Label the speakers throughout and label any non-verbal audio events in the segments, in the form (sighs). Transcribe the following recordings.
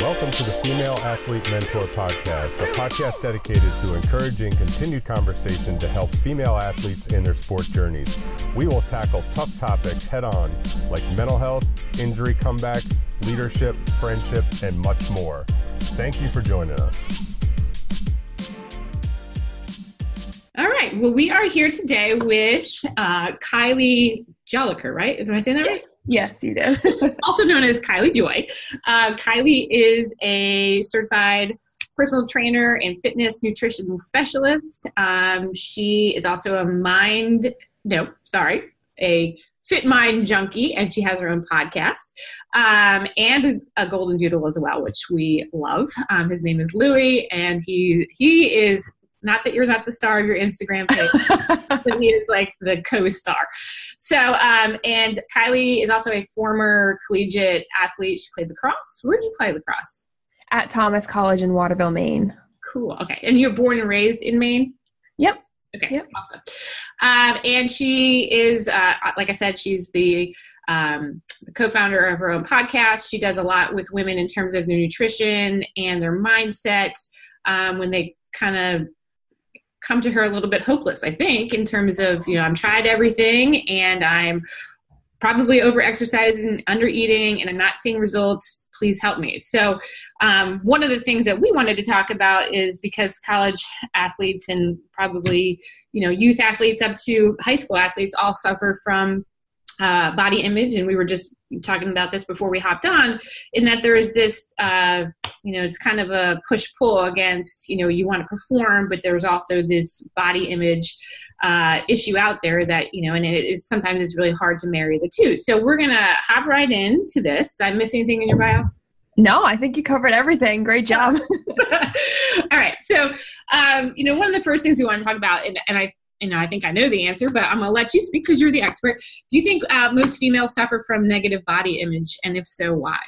Speaker 1: Welcome to the Female Athlete Mentor Podcast, a podcast dedicated to encouraging continued conversation to help female athletes in their sport journeys. We will tackle tough topics head on, like mental health, injury comeback, leadership, friendship, and much more. Thank you for joining us.
Speaker 2: All right. Well, we are here today with uh, Kiley Jolicoeur, right? Am I saying that right?
Speaker 3: Yes, you do. (laughs)
Speaker 2: also known as Kiley Joy. Uh, Kiley is a certified personal trainer and fitness nutrition specialist. Um, she is also a mind, no, sorry, a fit mind junkie, and she has her own podcast um, and a, golden doodle as well, which we love. Um, his name is Louie, and he he is not that you're not the star of your Instagram (laughs) page, but he is like the co-star. So, um, and Kiley is also a former collegiate athlete. She played lacrosse. Where did you play lacrosse?
Speaker 3: At Thomas College in Waterville, Maine.
Speaker 2: Cool. Okay. And you're born and raised in Maine?
Speaker 3: Yep.
Speaker 2: Okay. Yep. Awesome. Um, and she is, uh, like I said, she's the, um, the co-founder of her own podcast. She does a lot with women in terms of their nutrition and their mindset um, when they kind of come to her a little bit hopeless, I think, in terms of, you know, I'm tried everything and I'm probably over exercising, under eating, and I'm not seeing results. Please help me. So, um, one of the things that we wanted to talk about is because college athletes and probably, you know, youth athletes up to high school athletes all suffer from uh, body image, and we were just talking about this before we hopped on, in that there is this, uh, you know, it's kind of a push pull against, you know, you want to perform, but there's also this body image uh, issue out there that, you know, and it, it sometimes it's really hard to marry the two. So we're gonna hop right into this. Did I miss anything in your bio?
Speaker 3: No, I think you covered everything. Great job. (laughs)
Speaker 2: All right. So, um, you know, one of the first things we want to talk about, and, and I you know, I think I know the answer, but I'm gonna let you speak because you're the expert. Do you think uh, most females suffer from negative body image, and if so, why?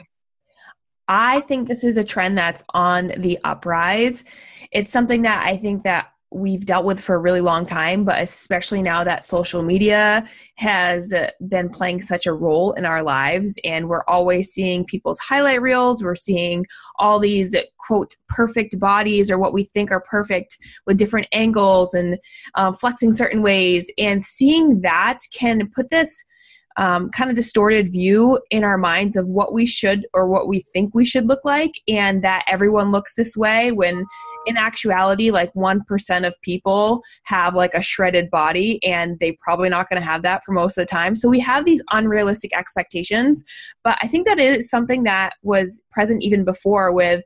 Speaker 3: I think this is a trend that's on the uprise. It's something that I think that we've dealt with for a really long time, but especially now that social media has been playing such a role in our lives, and we're always seeing people's highlight reels, we're seeing all these quote perfect bodies or what we think are perfect with different angles and um, flexing certain ways, and seeing that can put this um, kind of distorted view in our minds of what we should or what we think we should look like, and that everyone looks this way when in actuality, like 1% of people have like a shredded body, and they probably not going to have that for most of the time. So we have these unrealistic expectations. But I think that is something that was present even before with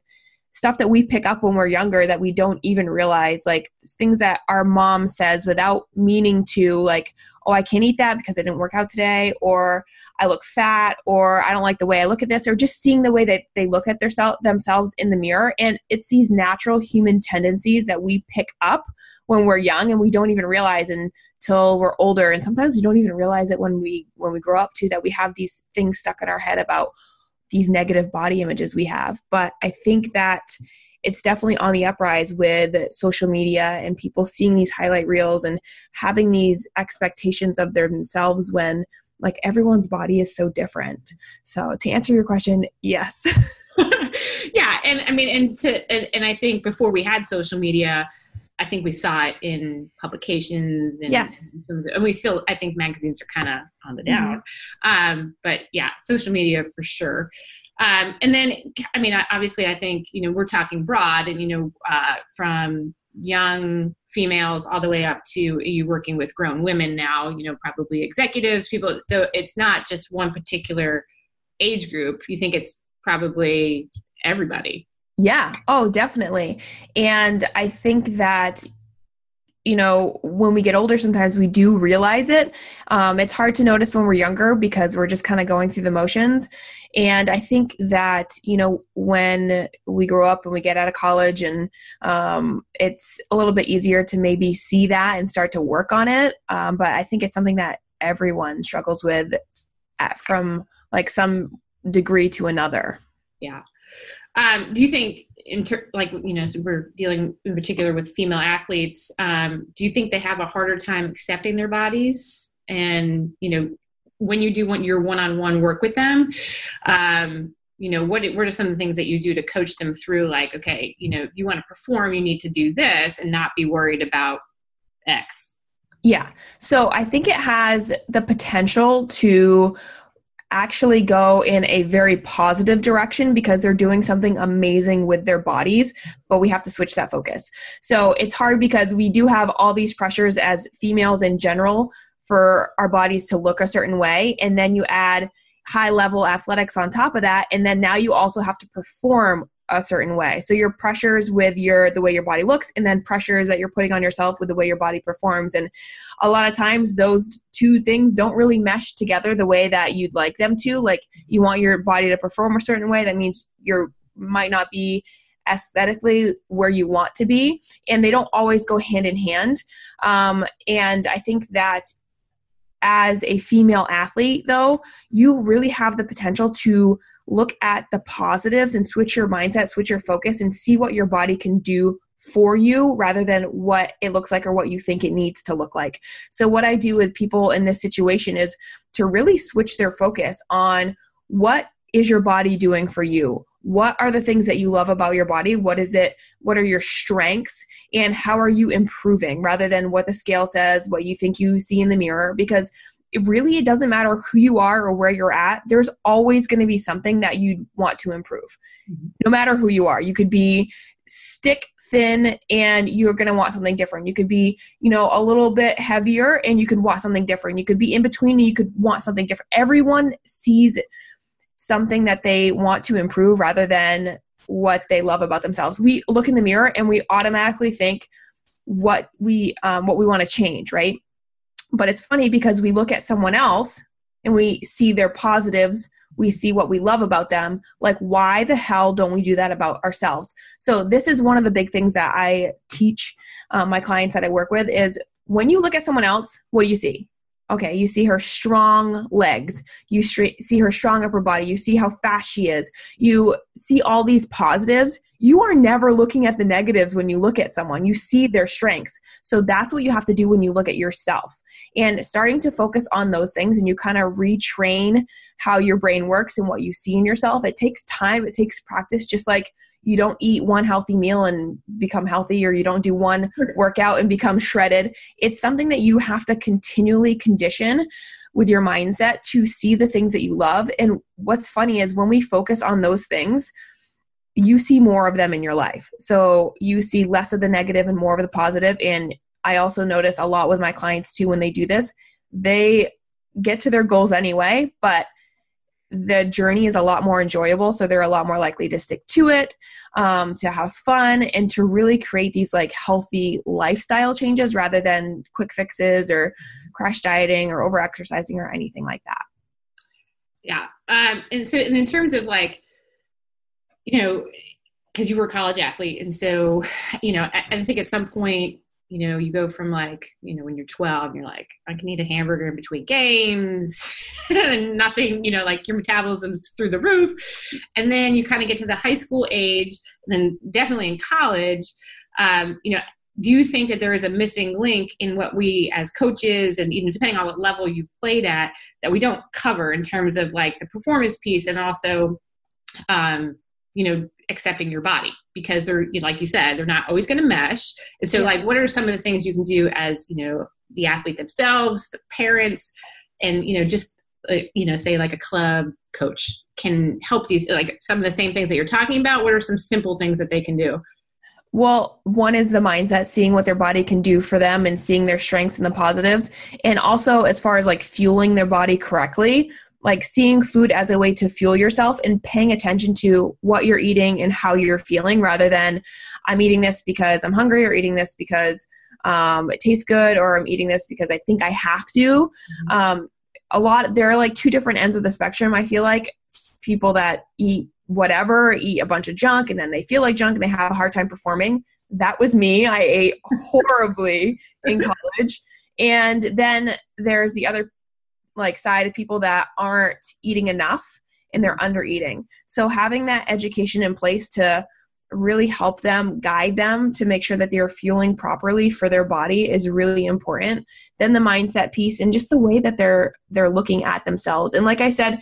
Speaker 3: stuff that we pick up when we're younger that we don't even realize like things that our mom says without meaning to like oh i can't eat that because i didn't work out today or i look fat or i don't like the way i look at this or just seeing the way that they look at their self, themselves in the mirror. And it's these natural human tendencies that we pick up when we're young and we don't even realize until we're older. And sometimes we don't even realize it when we when we grow up too that we have these things stuck in our head about these negative body images we have. But I think that it's definitely on the uprise with social media and people seeing these highlight reels and having these expectations of themselves when like everyone's body is so different. So to answer your question, yes. (laughs) (laughs)
Speaker 2: yeah, and I mean and to and, and I think before we had social media, I think we saw it in publications and,
Speaker 3: yes.
Speaker 2: and we still I think magazines are kind of on the down. Mm-hmm. Um, but yeah, social media for sure. Um, and then I mean obviously I think you know we're talking broad and you know uh, from young females all the way up to you working with grown women now you know probably executives people so it's not just one particular age group you think it's probably everybody
Speaker 3: yeah. Oh, definitely. And I think that you know when we get older sometimes we do realize it. Um, it's hard to notice when we're younger because we're just kind of going through the motions. And i think that you know when we grow up and we get out of college and um, it's a little bit easier to maybe see that and start to work on it. Um, but i think it's something that everyone struggles with at, from like some degree to another.
Speaker 2: Yeah um, do you think, like you know, so we're dealing in particular with female athletes. Um, do you think they have a harder time accepting their bodies? And you know, when you do want your one-on-one work with them, um, you know what what are some of the things that you do to coach them through like okay you know you want to perform you need to do this and not be worried about x
Speaker 3: yeah so i think it has the potential to actually go in a very positive direction because they're doing something amazing with their bodies, but we have to switch that focus. So it's hard because we do have all these pressures as females in general for our bodies to look a certain way. And then you add high level athletics on top of that. And then now you also have to perform a certain way. So your pressures with your the way your body looks and then pressures that you're putting on yourself with the way your body performs and a lot of times those two things don't really mesh together the way that you'd like them to. Like you want your body to perform a certain way that means you might not be aesthetically where you want to be and they don't always go hand in hand um, and i think that as a female athlete though you really have the potential to look at the positives and switch your mindset, switch your focus, and see what your body can do for you rather than what it looks like or what you think it needs to look like. So, what I do with people in this situation is to really switch their focus on what is your body doing for you? What are the things that you love about your body? What is it? What are your strengths? And how are you improving rather than what the scale says, what you think you see in the mirror? Because it really it doesn't matter who you are or where you're at there's always going to be something that you want to improve mm-hmm. no matter who you are you could be stick thin and you're going to want something different you could be you know a little bit heavier and you could want something different you could be in between and you could want something different everyone sees something that they want to improve rather than what they love about themselves we look in the mirror and we automatically think what we um, what we want to change right but it's funny because we look at someone else and we see their positives, we see what we love about them. Like, why the hell don't we do that about ourselves? So, this is one of the big things that I teach um, my clients that I work with is when you look at someone else, what do you see? Okay, you see her strong legs. You see her strong upper body. You see how fast she is. You see all these positives you are never looking at the negatives when you look at someone. You see their strengths. So that's what you have to do when you look at yourself. And starting to focus on those things and you kind of retrain how your brain works and what you see in yourself. It takes time, it takes practice, just like you don't eat one healthy meal and become healthy or you don't do one workout and become shredded. It's something that you have to continually condition with your mindset to see the things that you love. And what's funny is when we focus on those things, you see more of them in your life. So you see less of the negative and more of the positive. And I also notice a lot with my clients too when they do this, they get to their goals anyway, but the journey is a lot more enjoyable. So they're a lot more likely to stick to it, um, to have fun, and to really create these like healthy lifestyle changes rather than quick fixes or crash dieting or over exercising or anything like that.
Speaker 2: Yeah. Um, and so, and in terms of like, you know, because you were a college athlete, and so, you know, I, I think at some point, you know, you go from like, you know, when you're 12, you're like, I can eat a hamburger in between games, (laughs) and nothing, you know, like your metabolism's through the roof, and then you kind of get to the high school age, and then definitely in college, um, you know, do you think that there is a missing link in what we as coaches and even depending on what level you've played at that we don't cover in terms of like the performance piece and also um, you know accepting your body because they're you know, like you said they're not always going to mesh and so yeah. like what are some of the things you can do as you know the athlete themselves the parents and you know just uh, you know say like a club coach can help these like some of the same things that you're talking about what are some simple things that they can do
Speaker 3: well, one is the mindset, seeing what their body can do for them and seeing their strengths and the positives. And also, as far as like fueling their body correctly, like seeing food as a way to fuel yourself and paying attention to what you're eating and how you're feeling rather than I'm eating this because I'm hungry or eating this because um, it tastes good or I'm eating this because I think I have to. Mm-hmm. Um, a lot, there are like two different ends of the spectrum. I feel like people that eat whatever, eat a bunch of junk, and then they feel like junk and they have a hard time performing. That was me. I ate (laughs) horribly in college. And then there's the other like side of people that aren't eating enough and they're under eating. So having that education in place to really help them guide them to make sure that they're fueling properly for their body is really important. Then the mindset piece and just the way that they're they're looking at themselves. And like i said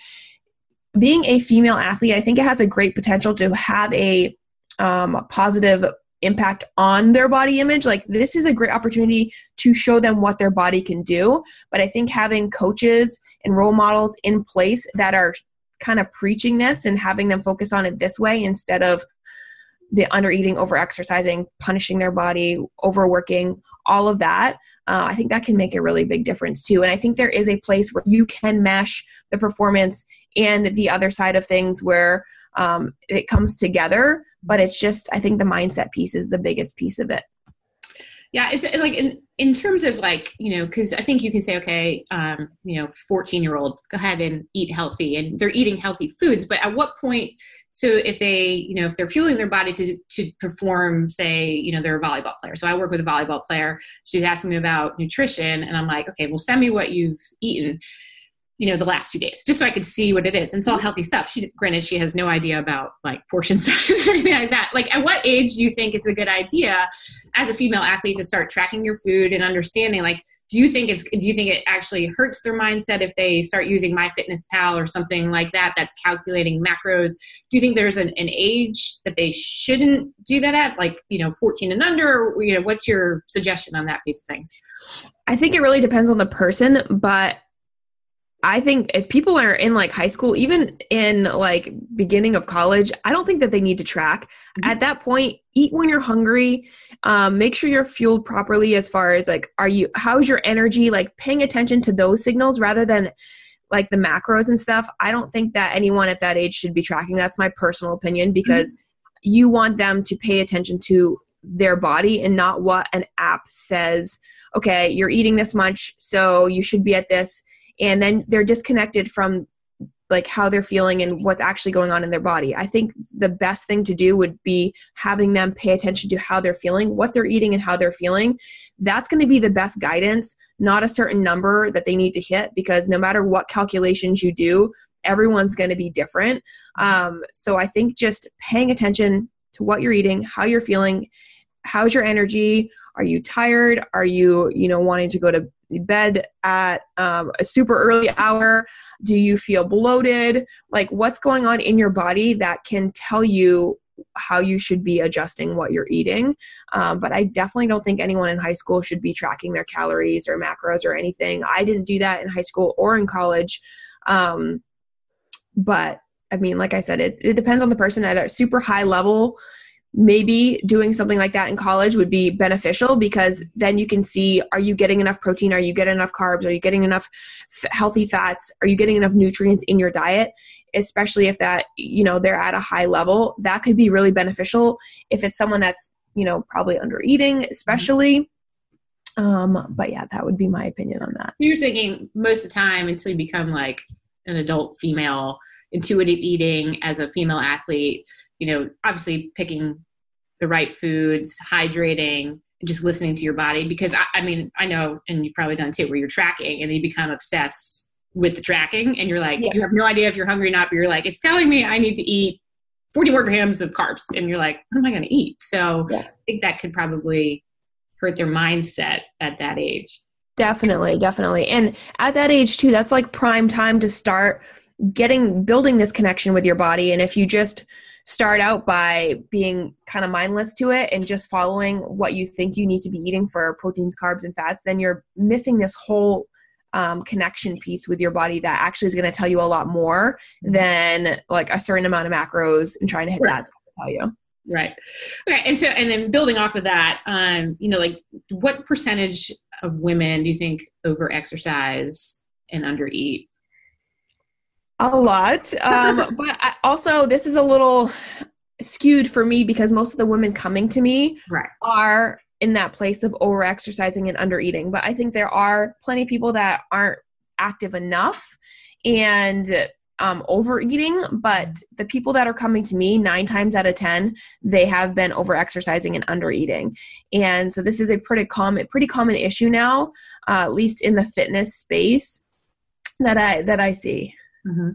Speaker 3: being a female athlete, I think it has a great potential to have a um, positive impact on their body image. Like, this is a great opportunity to show them what their body can do. But I think having coaches and role models in place that are kind of preaching this and having them focus on it this way instead of the under eating, over exercising, punishing their body, overworking, all of that. Uh, I think that can make a really big difference too. And I think there is a place where you can mesh the performance and the other side of things where um, it comes together. But it's just, I think the mindset piece is the biggest piece of it.
Speaker 2: Yeah, it's like in in terms of like you know because I think you can say okay, um, you know, fourteen year old go ahead and eat healthy, and they're eating healthy foods. But at what point? So if they you know if they're fueling their body to to perform, say you know they're a volleyball player. So I work with a volleyball player. She's asking me about nutrition, and I'm like, okay, well send me what you've eaten you know the last two days just so i could see what it is. And it's all healthy stuff. She granted she has no idea about like portion (laughs) size or anything like that. Like at what age do you think it's a good idea as a female athlete to start tracking your food and understanding like do you think it's do you think it actually hurts their mindset if they start using MyFitnessPal or something like that that's calculating macros? Do you think there's an, an age that they shouldn't do that at? Like you know 14 and under or, you know what's your suggestion on that piece of things?
Speaker 3: I think it really depends on the person, but I think if people are in like high school, even in like beginning of college, I don't think that they need to track. Mm-hmm. At that point, eat when you're hungry. Um, make sure you're fueled properly as far as like, are you, how's your energy? Like paying attention to those signals rather than like the macros and stuff. I don't think that anyone at that age should be tracking. That's my personal opinion because mm-hmm. you want them to pay attention to their body and not what an app says. Okay, you're eating this much, so you should be at this and then they're disconnected from like how they're feeling and what's actually going on in their body. I think the best thing to do would be having them pay attention to how they're feeling, what they're eating, and how they're feeling. That's going to be the best guidance, not a certain number that they need to hit, because no matter what calculations you do, everyone's going to be different. Um, so I think just paying attention to what you're eating, how you're feeling, how's your energy, are you tired, are you, you know, wanting to go to bed at um, a super early hour? Do you feel bloated? Like, what's going on in your body that can tell you how you should be adjusting what you're eating. Um, but I definitely don't think anyone in high school should be tracking their calories or macros or anything. I didn't do that in high school or in college. Um, but I mean, like I said, it, it depends on the person at a super high level maybe doing something like that in college would be beneficial because then you can see are you getting enough protein? Are you getting enough carbs? Are you getting enough f- healthy fats? Are you getting enough nutrients in your diet? Especially if that you know they're at a high level that could be really beneficial if it's someone that's you know probably under eating especially. Um but yeah that would be my opinion on that.
Speaker 2: You're thinking most of the time until you become like an adult female intuitive eating as a female athlete you know, obviously picking the right foods, hydrating, just listening to your body. Because I, I mean, I know, and you've probably done too, where you're tracking and you become obsessed with the tracking, and you're like, yeah. you have no idea if you're hungry or not, but you're like, it's telling me I need to eat 40 more grams of carbs, and you're like, what am I going to eat? So yeah. I think that could probably hurt their mindset at that age.
Speaker 3: Definitely, definitely. And at that age too, that's like prime time to start getting building this connection with your body. And if you just start out by being kind of mindless to it and just following what you think you need to be eating for proteins, carbs, and fats, then you're missing this whole um, connection piece with your body that actually is going to tell you a lot more mm-hmm. than like a certain amount of macros and trying to hit right. going to tell you.
Speaker 2: Right. Okay. And so, and then building off of that, um, you know, like what percentage of women do you think over exercise and under eat?
Speaker 3: A lot. Um, (laughs) but I, also, this is a little skewed for me because most of the women coming to me
Speaker 2: right.
Speaker 3: are in that place of over exercising and under eating. But I think there are plenty of people that aren't active enough and um, overeating. But the people that are coming to me, nine times out of 10, they have been over exercising and under eating. And so this is a pretty common, pretty common issue now, uh, at least in the fitness space that I that I see.
Speaker 2: Mm-hmm.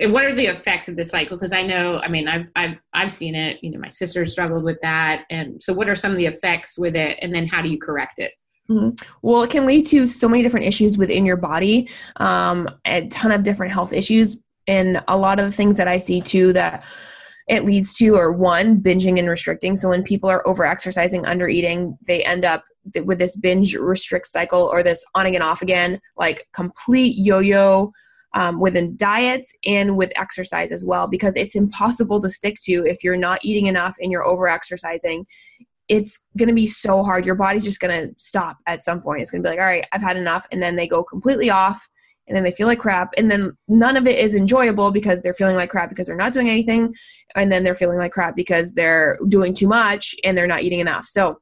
Speaker 2: And what are the effects of this cycle? Because I know, I mean, I've, I've, I've seen it, you know, my sister struggled with that. And so what are some of the effects with it? And then how do you correct it?
Speaker 3: Mm-hmm. Well, it can lead to so many different issues within your body, um, a ton of different health issues. and a lot of the things that I see too that it leads to are one binging and restricting so when people are over exercising under eating they end up with this binge restrict cycle or this on again off again like complete yo-yo um, within diets and with exercise as well because it's impossible to stick to if you're not eating enough and you're over exercising it's going to be so hard. Your body's just going to stop at some point. It's going to be like all right i've had enough and then they go completely off and then they feel like crap and then none of it is enjoyable because they're feeling like crap because they're not doing anything and then they're feeling like crap because they're doing too much and they're not eating enough. So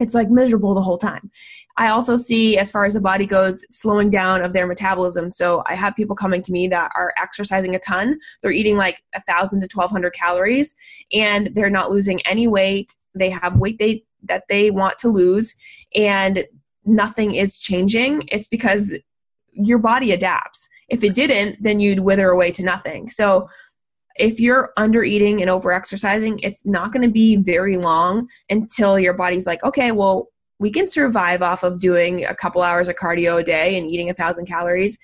Speaker 3: it's like miserable the whole time i also see as far as the body goes slowing down of their metabolism so i have people coming to me that are exercising a ton they're eating like a thousand to 1200 calories and they're not losing any weight they have weight they that they want to lose and nothing is changing it's because your body adapts. If it didn't, then you'd wither away to nothing. So if you're under eating and over exercising, it's not going to be very long until your body's like, okay, well, we can survive off of doing a couple hours of cardio a day and eating a thousand calories.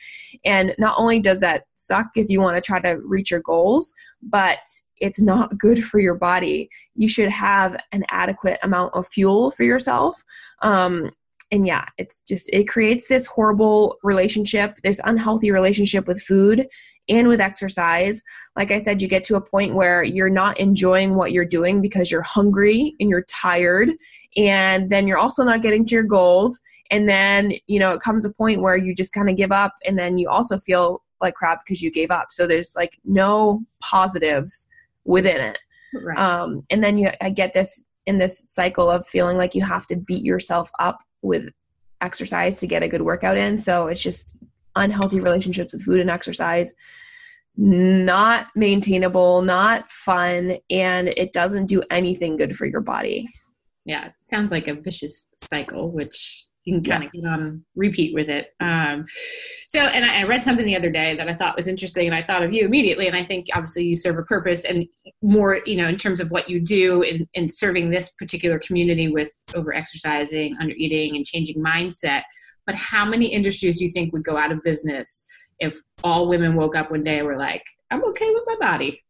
Speaker 3: And not only does that suck if you want to try to reach your goals, but it's not good for your body. You should have an adequate amount of fuel for yourself. Um, and yeah it's just it creates this horrible relationship there's unhealthy relationship with food and with exercise like i said you get to a point where you're not enjoying what you're doing because you're hungry and you're tired and then you're also not getting to your goals and then you know it comes a point where you just kind of give up and then you also feel like crap because you gave up so there's like no positives within it right. um, and then you i get this in this cycle of feeling like you have to beat yourself up with exercise to get a good workout in. So it's just unhealthy relationships with food and exercise, not maintainable, not fun, and it doesn't do anything good for your body.
Speaker 2: Yeah, sounds like a vicious cycle, which you can kind yeah. of get on repeat with it. Um, so, and I, I, read something the other day that I thought was interesting, and I thought of you immediately. And I think obviously you serve a purpose, and more, you know, in terms of what you do in, in serving this particular community with over exercising, under eating, and changing mindset. But how many industries do you think would go out of business if all women woke up one day and were like, "I'm okay with my body"?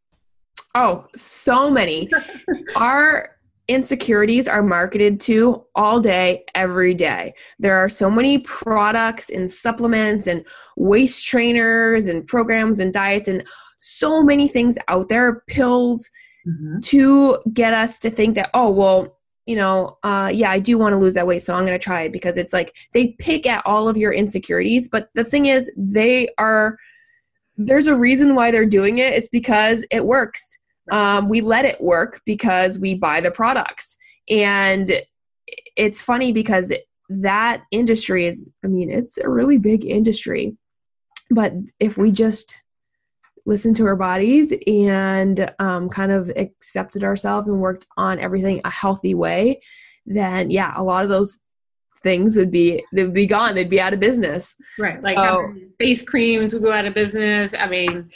Speaker 3: Oh, so many. (laughs) Our insecurities are marketed to all day, every day. There are so many products and supplements and waist trainers and programs and diets and so many things out there, pills mm-hmm. to get us to think that, oh, well, you know, uh, yeah, I do want to lose that weight, so I'm going to try it because it's like they pick at all of your insecurities. But the thing is, they are, there's a reason why they're doing it. It's because it works um, we let it work because we buy the products and it's funny because that industry is i mean it's a really big industry but if we just listened to our bodies and um, kind of accepted ourselves and worked on everything a healthy way then yeah a lot of those things would be they would be gone. They'd be out of business.
Speaker 2: Right. Like so, face creams would go out of business. I mean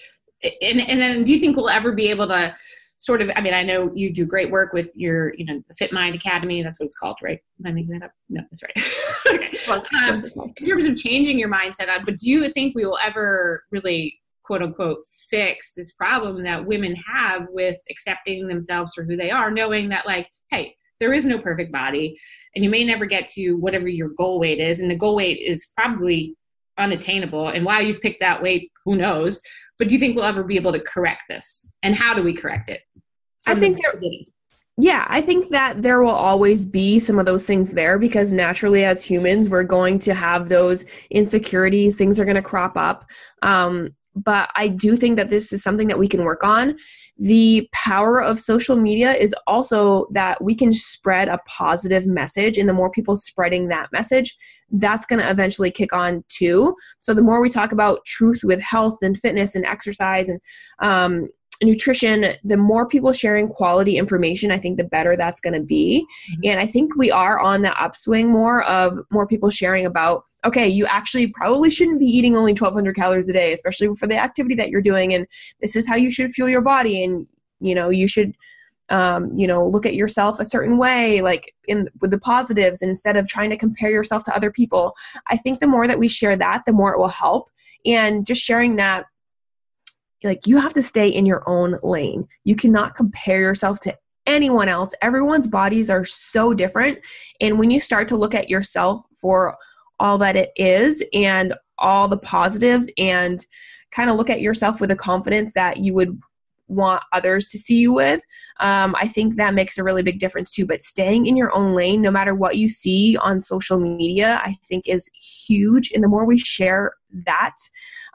Speaker 2: and, and then do you think we'll ever be able to sort of i mean i know you do great work with your you know the fit mind academy. That's what it's called right? Am i making that up? No that's right. (laughs) Okay. um, in terms of changing your mindset but do you think we will ever really quote unquote fix this problem that women have with accepting themselves for who they are knowing that like hey there is no perfect body and you may never get to whatever your goal weight is and the goal weight is probably unattainable and why you've picked that weight who knows but do you think we'll ever be able to correct this? And how do we correct it?
Speaker 3: I think the there, yeah i think that there will always be some of those things there because naturally as humans we're going to have those insecurities things are going to crop up um, but i do think that this is something that we can work on. The power of social media is also that we can spread a positive message and the more people spreading that message that's going to eventually kick on too. So the more we talk about truth with health and fitness and exercise and um, nutrition, the more people sharing quality information, I think the better that's going to be. Mm-hmm. And I think we are on the upswing more of more people sharing about, okay, you actually probably shouldn't be eating only 1200 calories a day, especially for the activity that you're doing. And this is how you should fuel your body. And, you know, you should, um, you know, look at yourself a certain way, like in with the positives instead of trying to compare yourself to other people. I think the more that we share that, the more it will help. And just sharing that like you have to stay in your own lane. You cannot compare yourself to anyone else. Everyone's bodies are so different. And when you start to look at yourself for all that it is and all the positives and kind of look at yourself with a confidence that you would want others to see you with um, i think that makes a really big difference too. But staying in your own lane no matter what you see on social media i think is huge. And the more we share that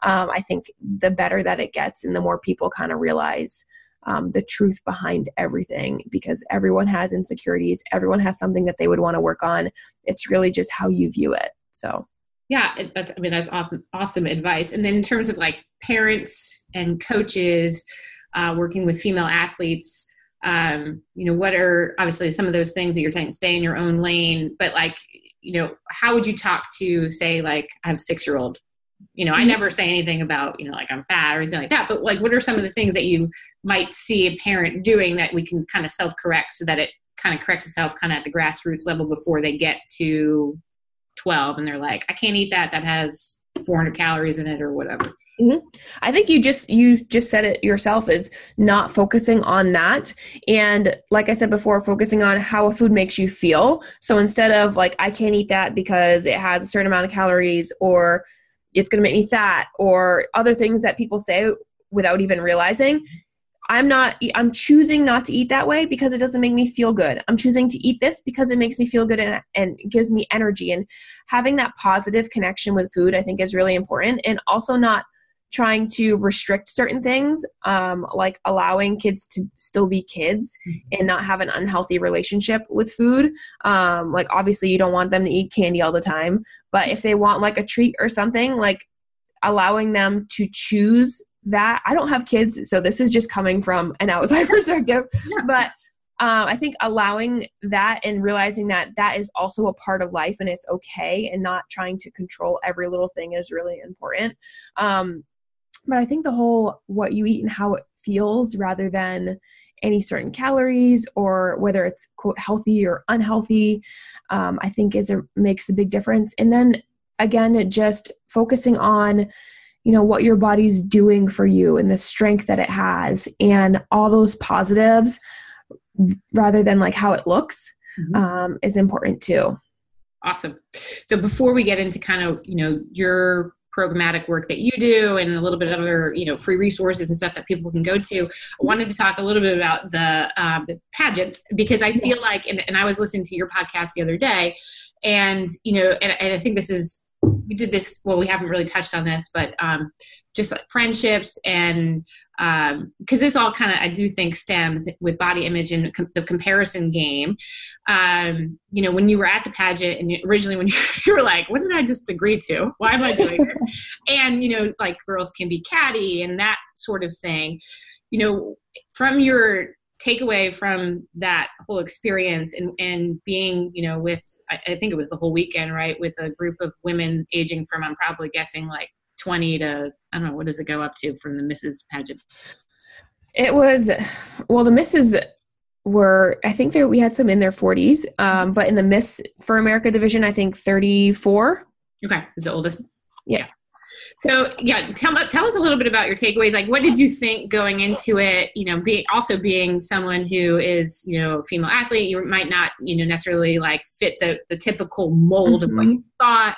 Speaker 3: um, i think the better that it gets and the more people kind of realize um, the truth behind everything because everyone has insecurities. Everyone has something that they would want to work on. It's really just how you view it. So.
Speaker 2: Yeah that's i mean that's awesome, awesome advice. And then in terms of like parents and coaches uh, working with female athletes um, you know what are obviously some of those things that you're saying stay in your own lane but like you know how would you talk to say like i have a six year old you know i mm-hmm. never say anything about you know like i'm fat or anything like that but like what are some of the things that you might see a parent doing that we can kind of self correct so that it kind of corrects itself kind of at the grassroots level before they get to 12 and they're like i can't eat that. That has 400 calories in it or whatever
Speaker 3: Mm-hmm. I think you just you just said it yourself is not focusing on that and like I said before focusing on how a food makes you feel. So instead of like I can't eat that because it has a certain amount of calories or it's going to make me fat or other things that people say without even realizing, I'm not I'm choosing not to eat that way because it doesn't make me feel good. I'm choosing to eat this because it makes me feel good and, and gives me energy and having that positive connection with food I think is really important and also not trying to restrict certain things, um, like allowing kids to still be kids mm-hmm. and not have an unhealthy relationship with food. Um, like, obviously, you don't want them to eat candy all the time, but if they want like a treat or something, like allowing them to choose that. I don't have kids, so this is just coming from an outside (laughs) perspective, but. Um, I think allowing that and realizing that that is also a part of life and it's okay and not trying to control every little thing is really important. Um, but I think the whole what you eat and how it feels rather than any certain calories or whether it's quote healthy or unhealthy, um, I think is a makes a big difference. And then again, just focusing on you know what your body's doing for you and the strength that it has and all those positives rather than like how it looks mm-hmm. um, is important too
Speaker 2: awesome so before we get into kind of you know your programmatic work that you do and a little bit of other you know free resources and stuff that people can go to i wanted to talk a little bit about the, um, the pageant because i feel like and, and, i was listening to your podcast the other day and you know and, and i think this is we did this well we haven't really touched on this but um, just like friendships and because um, this all kind of I do think stems with body image and com- the comparison game. Um, you know, when you were at the pageant and you, originally when you, (laughs) you, were like, "What did I just agree to? Why am I doing it?" (laughs) and you know, like girls can be catty and that sort of thing. You know, from your takeaway from that whole experience and, and being, you know, with I, I think it was the whole weekend, right, with a group of women aging from I'm probably guessing like 20 to I don't know what does it go up to from the Mrs. pageant?
Speaker 3: It was well the Misses were I think there we had some in their 40s, um, but in the Miss for America division I think 34.
Speaker 2: Okay, is the oldest.
Speaker 3: Yeah.
Speaker 2: So yeah, tell tell us a little bit about your takeaways. Like, what did you think going into it? You know, being also being someone who is you know a female athlete, you might not you know necessarily like fit the the typical mold mm-hmm. of what mm-hmm. you thought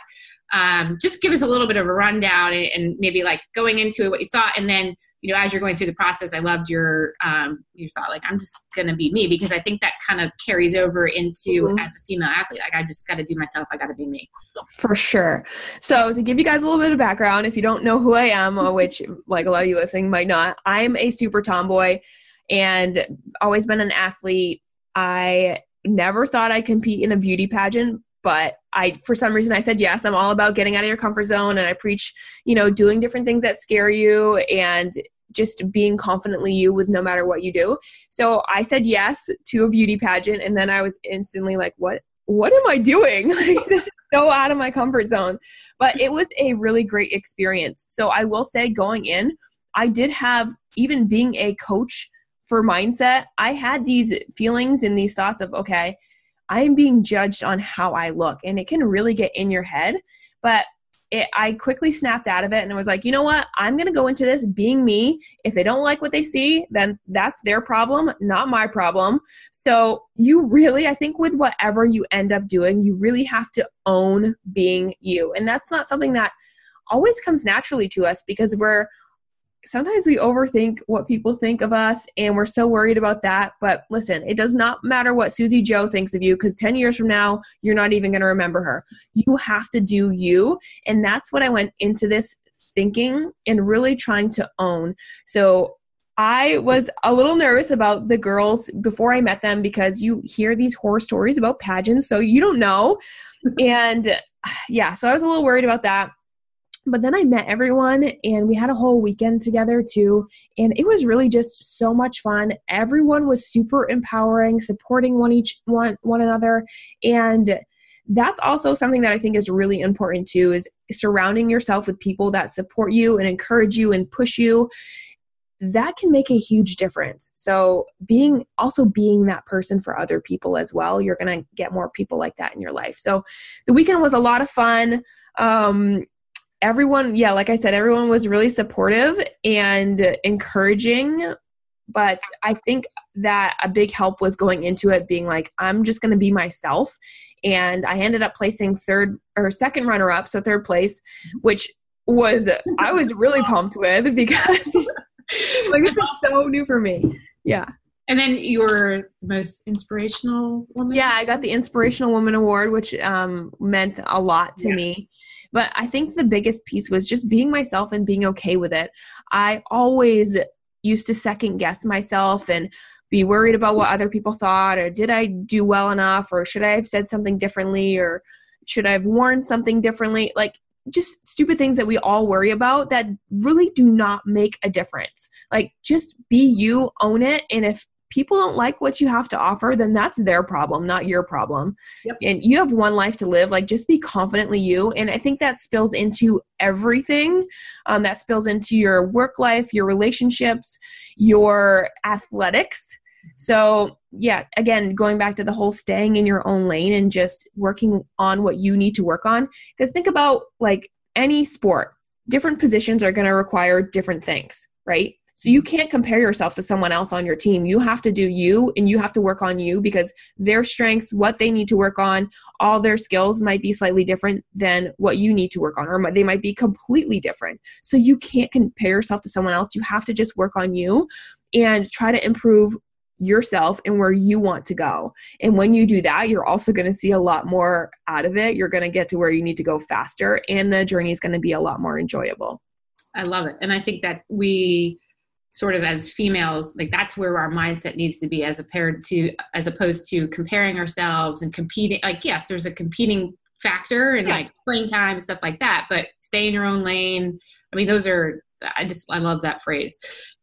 Speaker 2: um, just give us a little bit of a rundown and, and, maybe like going into it what you thought. And then you know as you're going through the process i loved your um, you thought like i'm just gonna be me because i think that kind of carries over into mm-hmm. as a female athlete. Like i just gotta do myself. I gotta be me.
Speaker 3: For sure. So to give you guys a little bit of background if you don't know who i am which like a lot of you listening might not i'm a super tomboy and always been an athlete. I never thought i'd compete in a beauty pageant but I for some reason I said yes. I'm all about getting out of your comfort zone and I preach, you know, doing different things that scare you and just being confidently you with no matter what you do. So I said yes to a beauty pageant and then I was instantly like what what am I doing? (laughs) Like this is so out of my comfort zone. But it was a really great experience. So I will say going in, I did have even being a coach for mindset, I had these feelings and these thoughts of okay, I'm being judged on how I look. And it can really get in your head. But it, I quickly snapped out of it and was like, you know what? I'm going to go into this being me. If they don't like what they see, then that's their problem, not my problem. So, you really, I think, with whatever you end up doing, you really have to own being you. And that's not something that always comes naturally to us because we're sometimes we overthink what people think of us and we're so worried about that. But listen, it does not matter what Susie Joe thinks of you because 10 years from now, you're not even going to remember her. You have to do you. And that's what I went into this thinking and really trying to own. So I was a little nervous about the girls before I met them because you hear these horror stories about pageants, so you don't know. and (sighs) yeah, so I was a little worried about that but then I met everyone and we had a whole weekend together too. And it was really just so much fun. Everyone was super empowering, supporting one each one one another. And that's also something that I think is really important too is surrounding yourself with people that support you and encourage you and push you. That can make a huge difference. So being also being that person for other people as well, you're gonna get more people like that in your life. So the weekend was a lot of fun. Um, everyone, yeah, like I said, everyone was really supportive and encouraging. But I think that a big help was going into it being like, I'm just going to be myself. And I ended up placing third or second runner up, so third place, which was, I was really pumped with (laughs) because like this is so new for me. Yeah.
Speaker 2: And then you were the most inspirational woman?
Speaker 3: Yeah, I got the Inspirational Woman Award, which um, meant a lot to yeah. me. But I think the biggest piece was just being myself and being okay with it. I always used to second guess myself and be worried about what other people thought or did I do well enough or should I have said something differently or should I have worn something differently? Like just stupid things that we all worry about that really do not make a difference. Like just be you, own it, and if people don't like what you have to offer, then that's their problem, not your problem. Yep. And you have one life to live. Like, just be confidently you. And I think that spills into everything. Um, that spills into your work life, your relationships, your athletics. So, yeah, again, going back to the whole staying in your own lane and just working on what you need to work on. Because think about like any sport, different positions are going to require different things, right? So you can't compare yourself to someone else on your team. You have to do you and you have to work on you because their strengths, what they need to work on, all their skills might be slightly different than what you need to work on, or they might be completely different. So you can't compare yourself to someone else. You have to just work on you and try to improve yourself and where you want to go. And when you do that, you're also going to see a lot more out of it. You're going to get to where you need to go faster, and the journey is going to be a lot more enjoyable.
Speaker 2: I love it. And I think that we, sort of as females like that's where our mindset needs to be as a paired to as opposed to comparing ourselves and competing like yes there's a competing factor and yeah. like playing time stuff like that but stay in your own lane i mean those are i just i love that phrase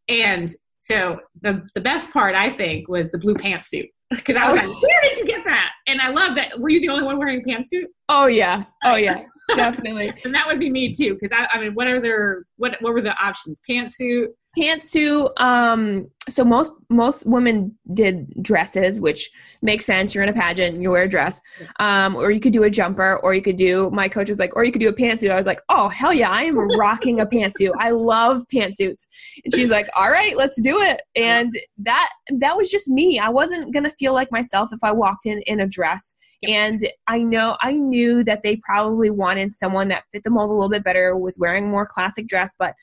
Speaker 2: and so the the best part i think was the blue pantsuit because I was oh. like, where did you get that? And I love that. Were you the only one wearing a pantsuit?
Speaker 3: Oh yeah, oh yeah, definitely. (laughs)
Speaker 2: and that would be me too. Because I, I mean, what are their what what were the options? Pantsuit,
Speaker 3: pantsuit um so most most women did dresses which makes sense. You're in a pageant you wear a dress. Um or you could do a jumper or you could do my coach was like or you could do a pantsuit. I was like oh hell yeah i am (laughs) rocking a pantsuit. I love pantsuits. And she's like all right let's do it. And that that was just me. I wasn't gonna feel like myself if i walked in in a dress and i know i knew that they probably wanted someone that fit the mold a little bit better was wearing more classic dress but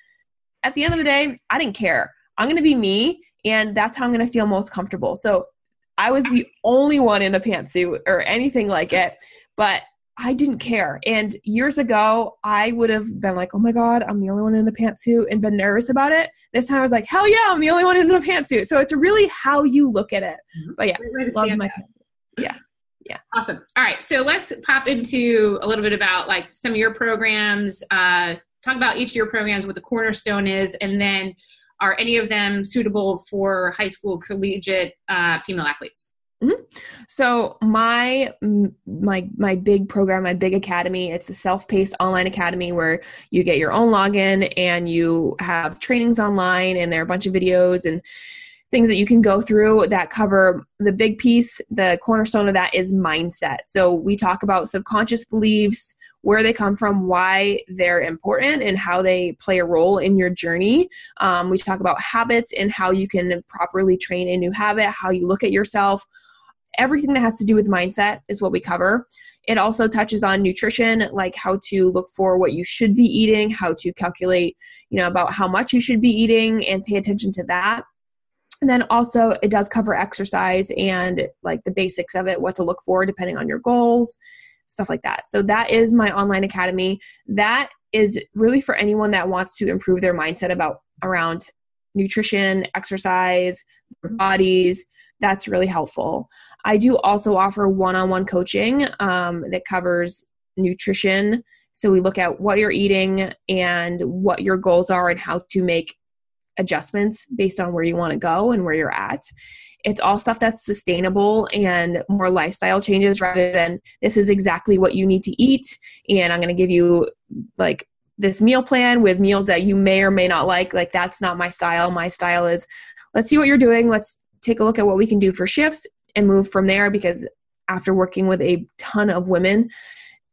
Speaker 3: at the end of the day, I didn't care. I'm going to be me, and that's how I'm going to feel most comfortable. So I was the only one in a pantsuit or anything like it, but I didn't care. And years ago, I would have been like, oh my God, I'm the only one in a pantsuit and been nervous about it. This time I was like, hell yeah, I'm the only one in a pantsuit. So it's really how you look at it. Mm-hmm. But yeah, love my pantsuit. Yeah. Yeah.
Speaker 2: Awesome. All right. So let's pop into a little bit about like some of your programs, uh, talk about each of your programs, what the cornerstone is, and then are any of them suitable for high school collegiate uh, female athletes?
Speaker 3: Mm-hmm. So my my my big program, my big academy, it's a self-paced online academy where you get your own login and you have trainings online and there are a bunch of videos and things that you can go through that cover the big piece, the cornerstone of that is mindset. So we talk about subconscious beliefs, where they come from, why they're important, and how they play a role in your journey. Um, we talk about habits and how you can properly train a new habit, how you look at yourself. Everything that has to do with mindset is what we cover. It also touches on nutrition, like how to look for what you should be eating, how to calculate, you know, about how much you should be eating and pay attention to that. And then also it does cover exercise and like the basics of it, what to look for depending on your goals, stuff like that. So that is my online academy. That is really for anyone that wants to improve their mindset about around nutrition, exercise, bodies. That's really helpful. I do also offer one on one coaching um, that covers nutrition. So we look at what you're eating and what your goals are and how to make adjustments based on where you want to go and where you're at. It's all stuff that's sustainable and more lifestyle changes rather than this is exactly what you need to eat. And I'm going to give you like this meal plan with meals that you may or may not like. Like, that's not my style. My style is let's see what you're doing. Let's take a look at what we can do for shifts and move from there because after working with a ton of women,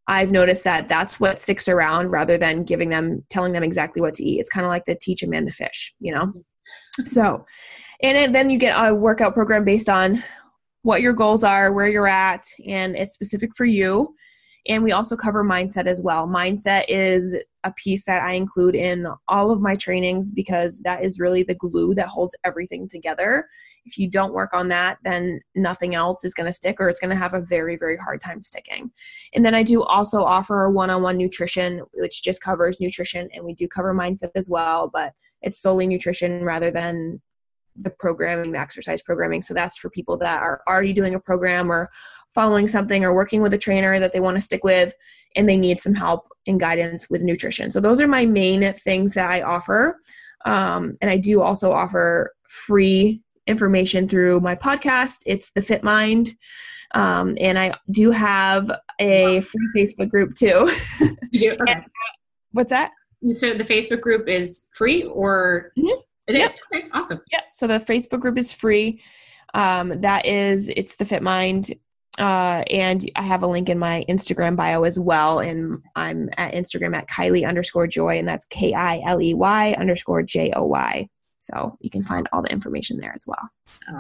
Speaker 3: I've noticed that that's what sticks around rather than giving them, telling them exactly what to eat. It's kind of like the teach a man to fish, you know? So, and then you get a workout program based on what your goals are, where you're at, and it's specific for you. And we also cover mindset as well. Mindset is a piece that I include in all of my trainings because that is really the glue that holds everything together. If you don't work on that, then nothing else is going to stick or it's going to have a very, very hard time sticking. And then I do also offer one on one nutrition, which just covers nutrition, and we do cover mindset as well, but it's solely nutrition rather than the programming, the exercise programming. So that's for people that are already doing a program or following something or working with a trainer that they want to stick with and they need some help and guidance with nutrition. So those are my main things that I offer. Um, and I do also offer free information through my podcast. It's the Fit Mind. Um, and I do have a free Facebook group too. (laughs)
Speaker 2: You do? Okay. (laughs)
Speaker 3: And, what's that?
Speaker 2: So the Facebook group is free or
Speaker 3: Mhm.
Speaker 2: it is?
Speaker 3: Yep.
Speaker 2: Okay, awesome.
Speaker 3: Yep. So the Facebook group is free. Um, that is, it's the Fit Mind. Uh, and I have a link in my Instagram bio as well. And I'm at Instagram at Kiley underscore joy, and that's K I L E Y underscore J O Y. So you can find all the information there as well.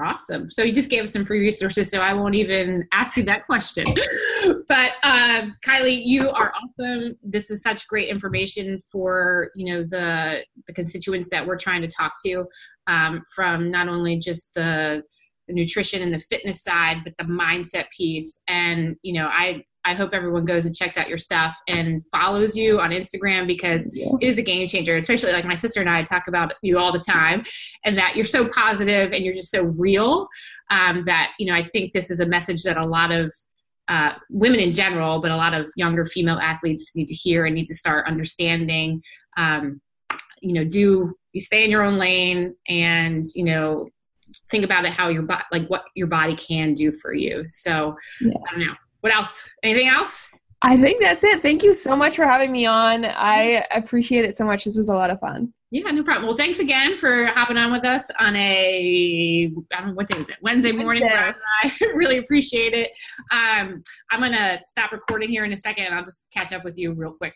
Speaker 2: Awesome. So you just gave us some free resources, so I won't even ask you that question. (laughs) but um, Kiley, you are awesome. This is such great information for you know the the constituents that we're trying to talk to, um, from not only just the the nutrition and the fitness side, but the mindset piece. And you know, I I hope everyone goes and checks out your stuff and follows you on Instagram because it is a game changer. Especially like my sister and I talk about you all the time, and that you're so positive and you're just so real. Um, that you know, I think this is a message that a lot of uh, women in general, but a lot of younger female athletes need to hear and need to start understanding. Um, you know, do you stay in your own lane and you know think about it how your body like what your body can do for you. So
Speaker 3: Yes.
Speaker 2: I don't know. What else? Anything else?
Speaker 3: I think that's it. Thank you so much for having me on. I appreciate it so much. This was a lot of fun.
Speaker 2: Yeah, no problem. Well, thanks again for hopping on with us on a I don't know what day is it Wednesday morning.
Speaker 3: Wednesday.
Speaker 2: I (laughs) really appreciate it. Um, I'm gonna stop recording here in a second, and I'll just catch up with you real quick.